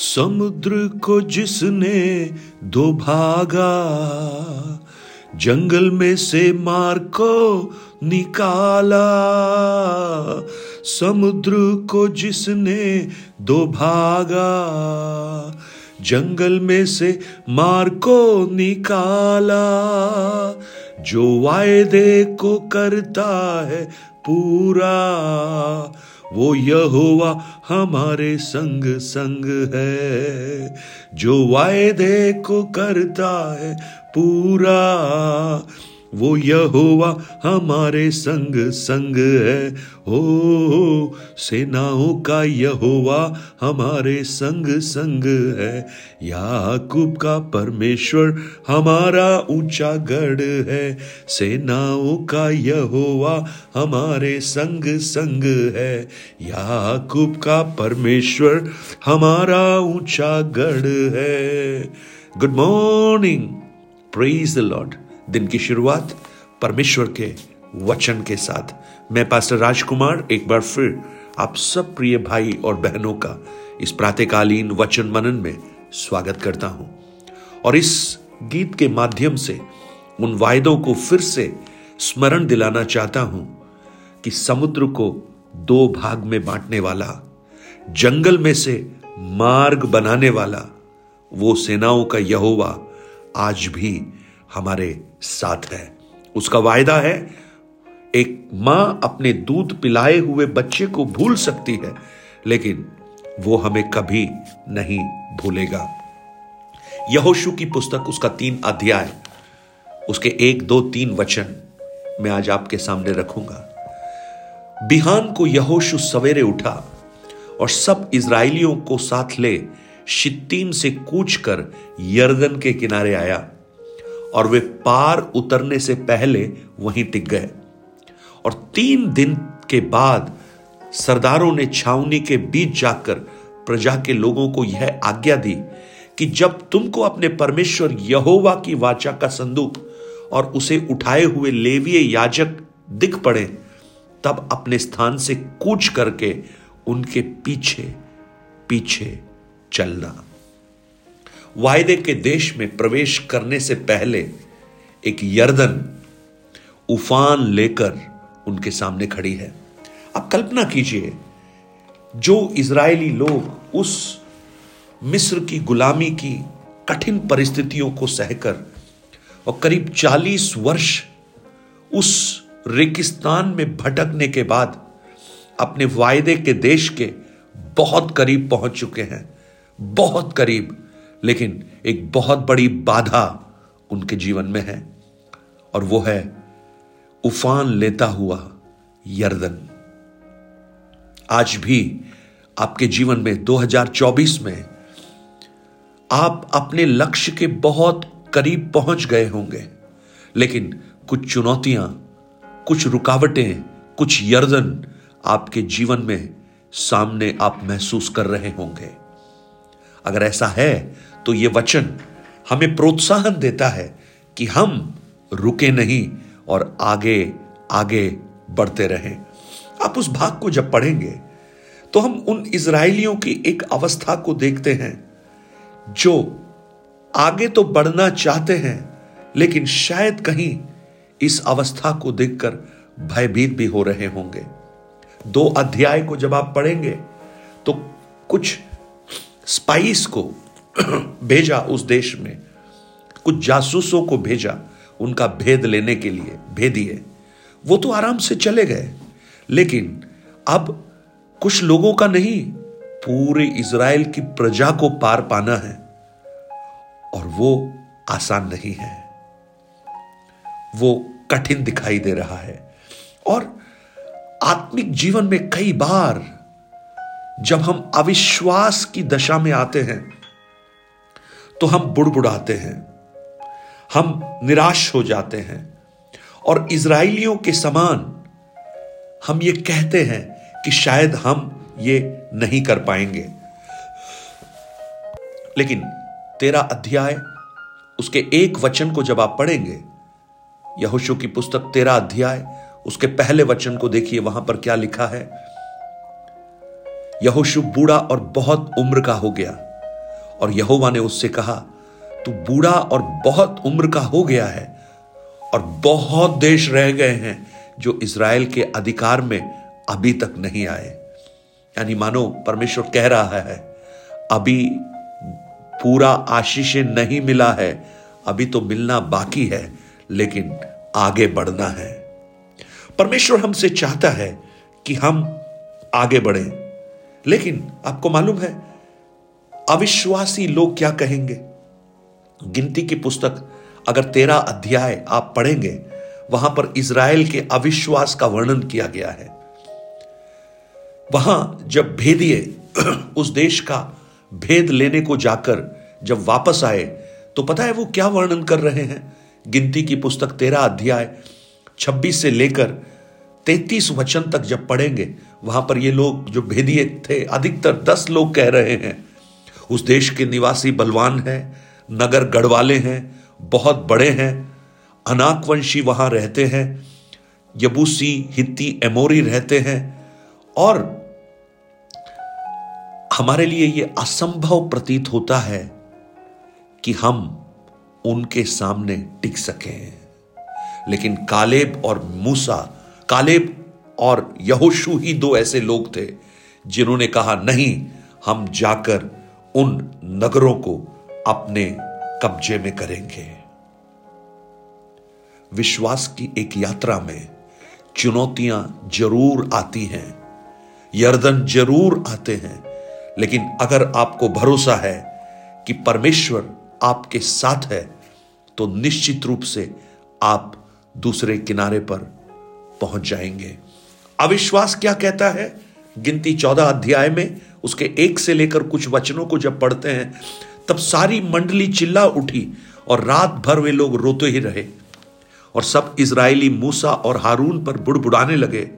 समुद्र को जिसने दो भागा, जंगल में से मार को निकाला। समुद्र को जिसने दो भागा, जंगल में से मार को निकाला। जो वायदे को करता है पूरा वो यहोवा हमारे संग संग है जो वायदे को करता है पूरा। वो यहोवा हमारे संग संग है। हो सेनाओं का यहोवा हमारे संग संग है। याकूब का परमेश्वर हमारा ऊँचा गढ़ है। सेनाओं का यहोवा हमारे संग संग है। याकूब का परमेश्वर हमारा ऊँचा गढ़ है। Good morning. Praise the Lord. दिन की शुरुआत परमेश्वर के वचन के साथ। मैं पास्टर राजकुमार, एक बार फिर आप सब प्रिय भाई और बहनों का इस प्रातकालीन वचन मनन में स्वागत करता हूँ। और इस गीत के माध्यम से उन वायदों को फिर से स्मरण दिलाना चाहता हूँ कि समुद्र को दो भाग में बांटने वाला, जंगल में से मार्ग बनाने वाला वो सेनाओं का यहोवा आज भी हमारे साथ है। उसका वायदा है, एक माँ अपने दूध पिलाए हुए बच्चे को भूल सकती है, लेकिन वो हमें कभी नहीं भूलेगा। यहोशु की पुस्तक उसका तीन अध्याय, उसके एक, दो, तीन वचन मैं आज आपके सामने रखूँगा। बिहान को यहोशु सवेरे उठा और सब इसराइलियों को साथ ले शित्तीम से कूच कर यर्दन के किनारे आया। और वे पार उतरने से पहले वहीं टिक गए। और तीन दिन के बाद सरदारों ने छावनी के बीच जाकर प्रजा के लोगों को यह आज्ञा दी कि जब तुमको अपने परमेश्वर यहोवा की वाचा का संदूक और उसे उठाए हुए लेवीय याजक दिख पड़े, तब अपने स्थान से कूच करके उनके पीछे पीछे चलना। वायदे के देश में प्रवेश करने से पहले एक यर्दन, उफान लेकर उनके सामने खड़ी है। आप कल्पना कीजिए, जो इज़राइली लोग उस मिस्र की गुलामी की कठिन परिस्थितियों को सहकर और करीब 40 वर्ष उस रेगिस्तान में भटकने के बाद अपने वायदे के देश के बहुत करीब पहुँच चुके हैं, बहुत करीब। लेकिन एक बहुत बड़ी बाधा उनके जीवन में है, और वो है उफान लेता हुआ यर्दन। आज भी आपके जीवन में 2024 में आप अपने लक्ष्य के बहुत करीब पहुँच गए होंगे, लेकिन कुछ चुनौतियाँ, कुछ रुकावटें, कुछ यर्दन आपके जीवन में सामने आप महसूस कर रहे होंगे। अगर ऐसा है तो यह वचन हमें प्रोत्साहन देता है कि हम रुके नहीं और आगे आगे बढ़ते रहें। आप उस भाग को जब पढ़ेंगे तो हम उन इज़राइलियों की एक अवस्था को देखते हैं, जो आगे तो बढ़ना चाहते हैं, लेकिन शायद कहीं इस अवस्था को देखकर भयभीत भी हो रहे होंगे। दो अध्याय को जब आप पढ़ेंगे तो कुछ स्पाइस को भेजा उस देश में। कुछ जासूसों को भेजा, उनका भेद लेने के लिए, भेदिए। वो तो आराम से चले गए। लेकिन अब कुछ लोगों का नहीं, पूरे इज़राइल की प्रजा को पार पाना है और वो आसान नहीं है। वो कठिन दिखाई दे रहा है। और आत्मिक जीवन में कई बार जब हम अविश्वास की दशा में आते हैं तो हम बुड़बुड़ाते हैं, हम निराश हो जाते हैं, और इसराइलियों के समान हम ये कहते हैं कि शायद हम ये नहीं कर पाएँगे। लेकिन तेरा अध्याय, उसके एक वचन को जब आप पढ़ेंगे, यहोशु की पुस्तक तेरा अध्याय, उसके पहले वचन को देखिए, वहाँ पर क्या लिखा है? यहोशु बूढ़ा और बहुत उम्र का हो गया। और यहोवा ने उससे कहा, तू बूढ़ा और बहुत उम्र का हो गया है और बहुत देश रह गए हैं जो इसराइल के अधिकार में अभी तक नहीं आए। यानी मानो परमेश्वर कह रहा है, अभी पूरा आशीष नहीं मिला है, अभी तो मिलना बाकी है, लेकिन आगे बढ़ना है। परमेश्वर हमसे चाहता है कि हम आगे बढ़े। लेकिन आपको मालूम है, अविश्वासी लोग क्या कहेंगे? गिनती की पुस्तक, अगर तेरा अध्याय आप पढ़ेंगे, वहाँ पर इसराइल के अविश्वास का वर्णन किया गया है। वहाँ जब भेदिए, उस देश का भेद लेने को जाकर जब वापस आए तो पता है वो क्या वर्णन कर रहे हैं? गिनती की पुस्तक तेरा अध्याय 26 से लेकर 33 वचन तक जब पढ़ेंगे वहाँ पर ये लोग जो भेदिए थे, अधिकतर 10 लोग कह रहे हैं, उस देश के निवासी बलवान हैं, नगर गढ़वाले हैं, बहुत बड़े हैं, अनाकवंशी वहाँ रहते हैं, यबूसी, हित्ती, एमोरी रहते हैं, और हमारे लिए यह असंभव प्रतीत होता है कि हम उनके सामने टिक सकें लेकिन कालेब और मूसा, कालेब और यहोशू ही दो ऐसे लोग थे जिन्होंने कहा, नहीं, हम जाकर उन नगरों को अपने कब्जे में करेंगे. विश्वास की एक यात्रा में चुनौतियाँ ज़रूर आती हैं, यर्दन ज़रूर आते हैं, लेकिन अगर आपको भरोसा है कि परमेश्वर आपके साथ है तो निश्चित रूप से आप दूसरे किनारे पर पहुँच जाएँगे। अविश्वास क्या कहता है? गिनती चौदह अध्याय में उसके एक से लेकर कुछ वचनों को जब पढ़ते हैं, तब सारी मंडली चिल्ला उठी और रात भर वे लोग रोते ही रहे। और सब इज़राइली मूसा और हारून पर बुड़बुड़ाने लगे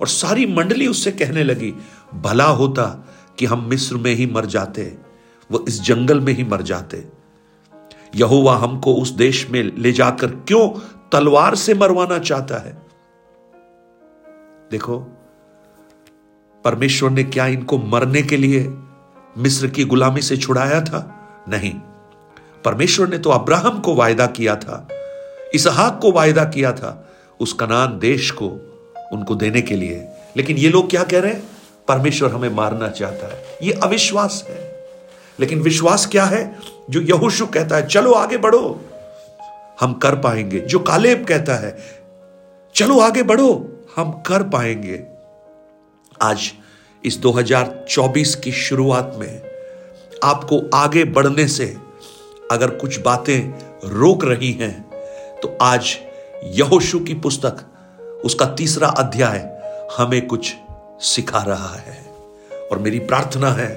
और सारी मंडली उससे कहने लगी, भला होता कि हम मिस्र में ही मर जाते, वो इस जंगल में ही मर जाते। यहोवा हमको उस देश में ले जाकर क्यों तलवार से मरवाना चाहता है? देखो, परमेश्वर ने क्या इनको मरने के लिए मिस्र की गुलामी से छुड़ाया था? नहीं। परमेश्वर ने तो अब्राहम को वायदा किया था, इसहाक को वायदा किया था, उस कनान देश को, उनको देने के लिए। लेकिन ये लोग क्या कह रहे हैं? परमेश्वर हमें मारना चाहता है। ये अविश्वास है। लेकिन विश्वास क्या है? जो यहोशु कहता है, चलो आगे बढ़ो। हम कर पाएँगे। जो कालेब कहता है, चलो आगे बढ़ो। हम कर पाएँगे। आज इस 2024 की शुरुआत में आपको आगे बढ़ने से अगर कुछ बातें रोक रही हैं तो आज यहोशु की पुस्तक, उसका तीसरा अध्याय हमें कुछ सिखा रहा है। और मेरी प्रार्थना है,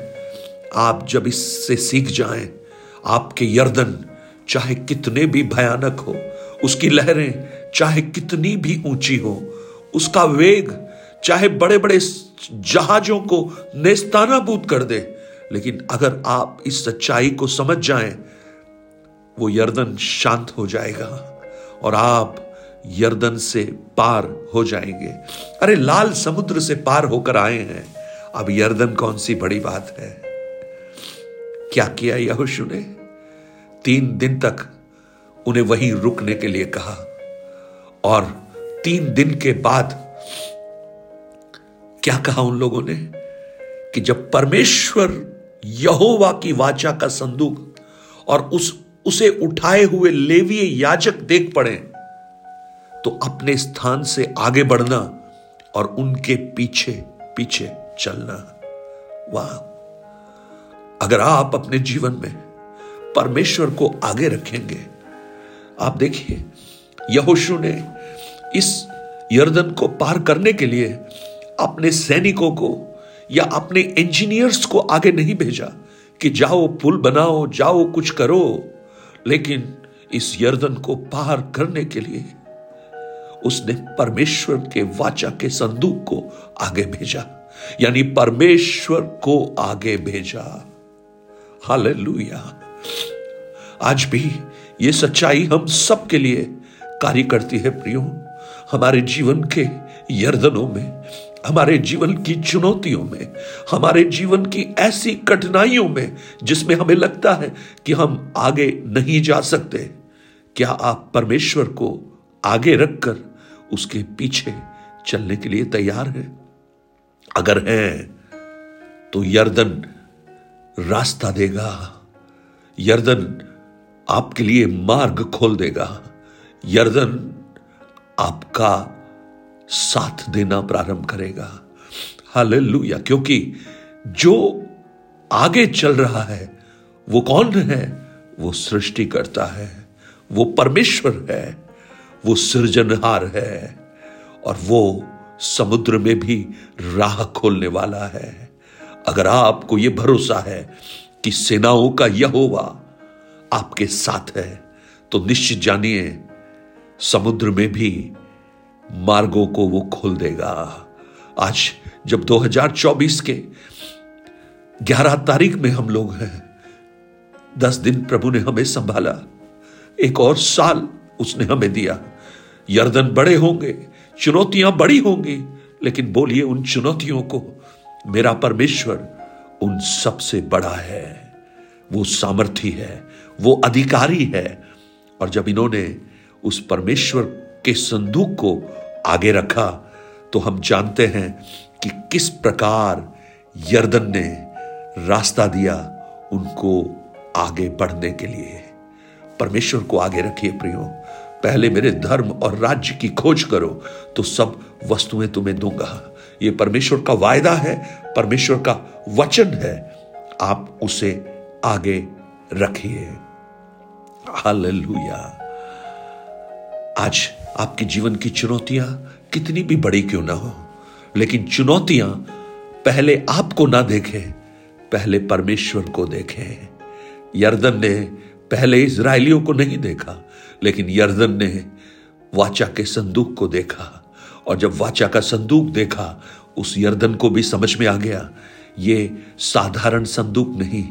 आप जब इससे सीख जाएँ, आपके यर्दन चाहे कितने भी भयानक हो, उसकी लहरें चाहे कितनी भी ऊँची हो उसका वेग चाहे बड़े बड़े जहाजों को नेस्तानाबूद कर दे, लेकिन अगर आप इस सच्चाई को समझ जाएँ, वो यर्दन शांत हो जाएगा और आप यर्दन से पार हो जाएँगे। अरे, लाल समुद्र से पार होकर आए हैं। अब यर्दन कौन सी बड़ी बात है? क्या किया यहोशु ने? तीन दिन तक उन्हें वहीं रुकने के लिए कहा। और तीन दिन के बाद क्या कहा उन लोगों ने कि जब परमेश्वर यहोवा की वाचा का संदूक और उस, उसे उठाए हुए लेवीय याजक देख पड़े तो अपने स्थान से आगे बढ़ना और उनके पीछे पीछे चलना। वाह। अगर आप अपने जीवन में परमेश्वर को आगे रखेंगे, आप देखिए, यहोशु ने इस यर्दन को पार करने के लिए अपने सैनिकों को या अपने इंजीनियर्स को आगे नहीं भेजा कि जाओ, पुल बनाओ, जाओ, कुछ करो। लेकिन इस यर्दन को पार करने के लिए उसने परमेश्वर के वाचा के संदूक को आगे भेजा। यानी परमेश्वर को आगे भेजा। हालेलुया। आज भी ये सच्चाई हम सब के लिए कार्य करती है, प्रियो। हमारे जीवन के यर्दनों में, हमारे जीवन की चुनौतियों में, हमारे जीवन की ऐसी कठिनाइयों में, जिसमें हमें लगता है कि हम आगे नहीं जा सकते, क्या आप परमेश्वर को आगे रखकर उसके पीछे चलने के लिए तैयार हैं? अगर हैं तो यर्दन रास्ता देगा। यर्दन आपके लिए मार्ग खोल देगा। यर्दन आपका साथ देना प्रारंभ करेगा। हालेलुया। क्योंकि जो आगे चल रहा है, वो कौन है? वो सृष्टि करता है, वो परमेश्वर है, वो सृजनहार है, और वो समुद्र में भी राह खोलने वाला है। अगर आपको यह भरोसा है कि सेनाओं का यहोवा आपके साथ है तो निश्चित जानिए समुद्र में भी मार्गों को वो खोल देगा। आज जब 2024 के 11 तारीख में हम लोग हैं, दस दिन प्रभु ने हमें संभाला। एक और साल उसने हमें दिया। यर्दन बड़े होंगे, चुनौतियाँ बड़ी होंगी, लेकिन बोलिए उन चुनौतियों को मेरा परमेश्वर उन सबसे बड़ा है। वो सामर्थी है, वो अधिकारी है। और जब इन्होंने उस परमेश्वर के संदूक को आगे रखा तो हम जानते हैं कि किस प्रकार यर्दन ने रास्ता दिया उनको आगे बढ़ने के लिए। परमेश्वर को आगे रखिए प्रियो। पहले मेरे धर्म और राज्य की खोज करो तो सब वस्तुएँ तुम्हें दूँगा। ये परमेश्वर का वायदा है, परमेश्वर का वचन है। आप उसे आगे रखिए। हालेलुया। आज आपके जीवन की चुनौतियाँ कितनी भी बड़ी क्यों ना हो, लेकिन चुनौतियाँ पहले आपको ना देखें, पहले परमेश्वर को देखें। यर्दन ने पहले इसराइलियों को नहीं देखा, लेकिन यर्दन ने वाचा के संदूक को देखा, और जब वाचा का संदूक देखा, उस यर्दन को भी समझ में आ गया, ये साधारण संदूक नहीं,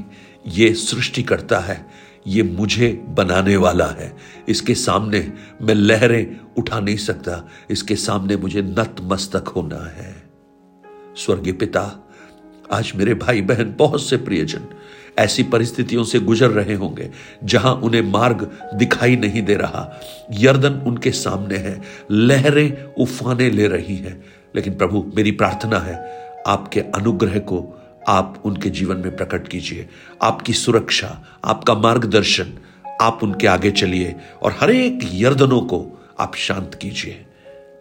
ये सृष्टि करता है ये मुझे बनाने वाला है। इसके सामने मैं लहरें उठा नहीं सकता। इसके सामने मुझे नतमस्तक होना है। स्वर्गीय पिता, आज मेरे भाई बहन बहुत से प्रियजन ऐसी परिस्थितियों से गुजर रहे होंगे, जहाँ उन्हें मार्ग दिखाई नहीं दे रहा। यर्दन उनके सामने है, लहरें उफाने ले रही हैं। लेकिन प्रभु, मेरी प्रार्थना है, आपके अनुग्रह को आप उनके जीवन में प्रकट कीजिए। आपकी सुरक्षा, आपका मार्गदर्शन, आप उनके आगे चलिए और हर एक यर्दनों को आप शांत कीजिए।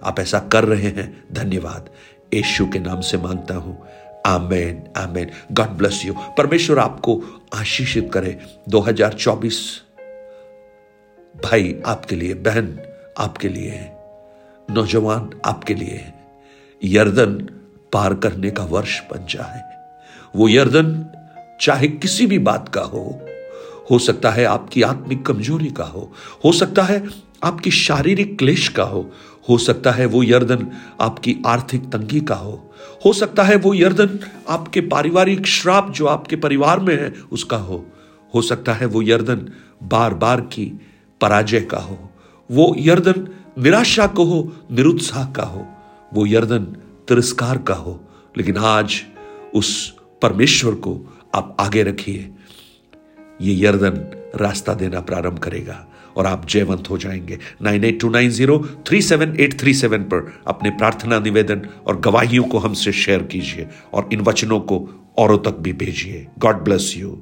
आप ऐसा कर रहे हैं, धन्यवाद। यशु के नाम से माँगता हूँ। Amen amen. God bless you परमेश्वर आपको आशीषित करे। 2024 भाई आपके लिए, बहन आपके लिए है। नौजवान आपके लिए है। यर्दन पार करने का वर्ष बन जाए। वो यर्दन, चाहे किसी भी बात का हो हो सकता है आपकी आत्मिक कमज़ोरी का हो हो सकता है आपकी शारीरिक क्लेश का हो हो सकता है वो यर्दन आपकी आर्थिक तंगी का हो हो सकता है वो यर्दन आपके पारिवारिक श्राप जो आपके परिवार में है उसका हो हो सकता है वो यर्दन बार बार की पराजय का हो, वो यर्दन निराशा को हो, निरुत्साह का हो, वो यर्दन तिरस्कार का हो, लेकिन आज उस परमेश्वर को आप आगे रखिए। ये यर्दन रास्ता देना प्रारंभ करेगा और आप जयवंत हो जाएँगे। Nine eight two nine zero three seven eight three seven पर अपने प्रार्थना, निवेदन और गवाहियों को हमसे शेयर कीजिए और इन वचनों को औरों तक भी भेजिए। God bless you.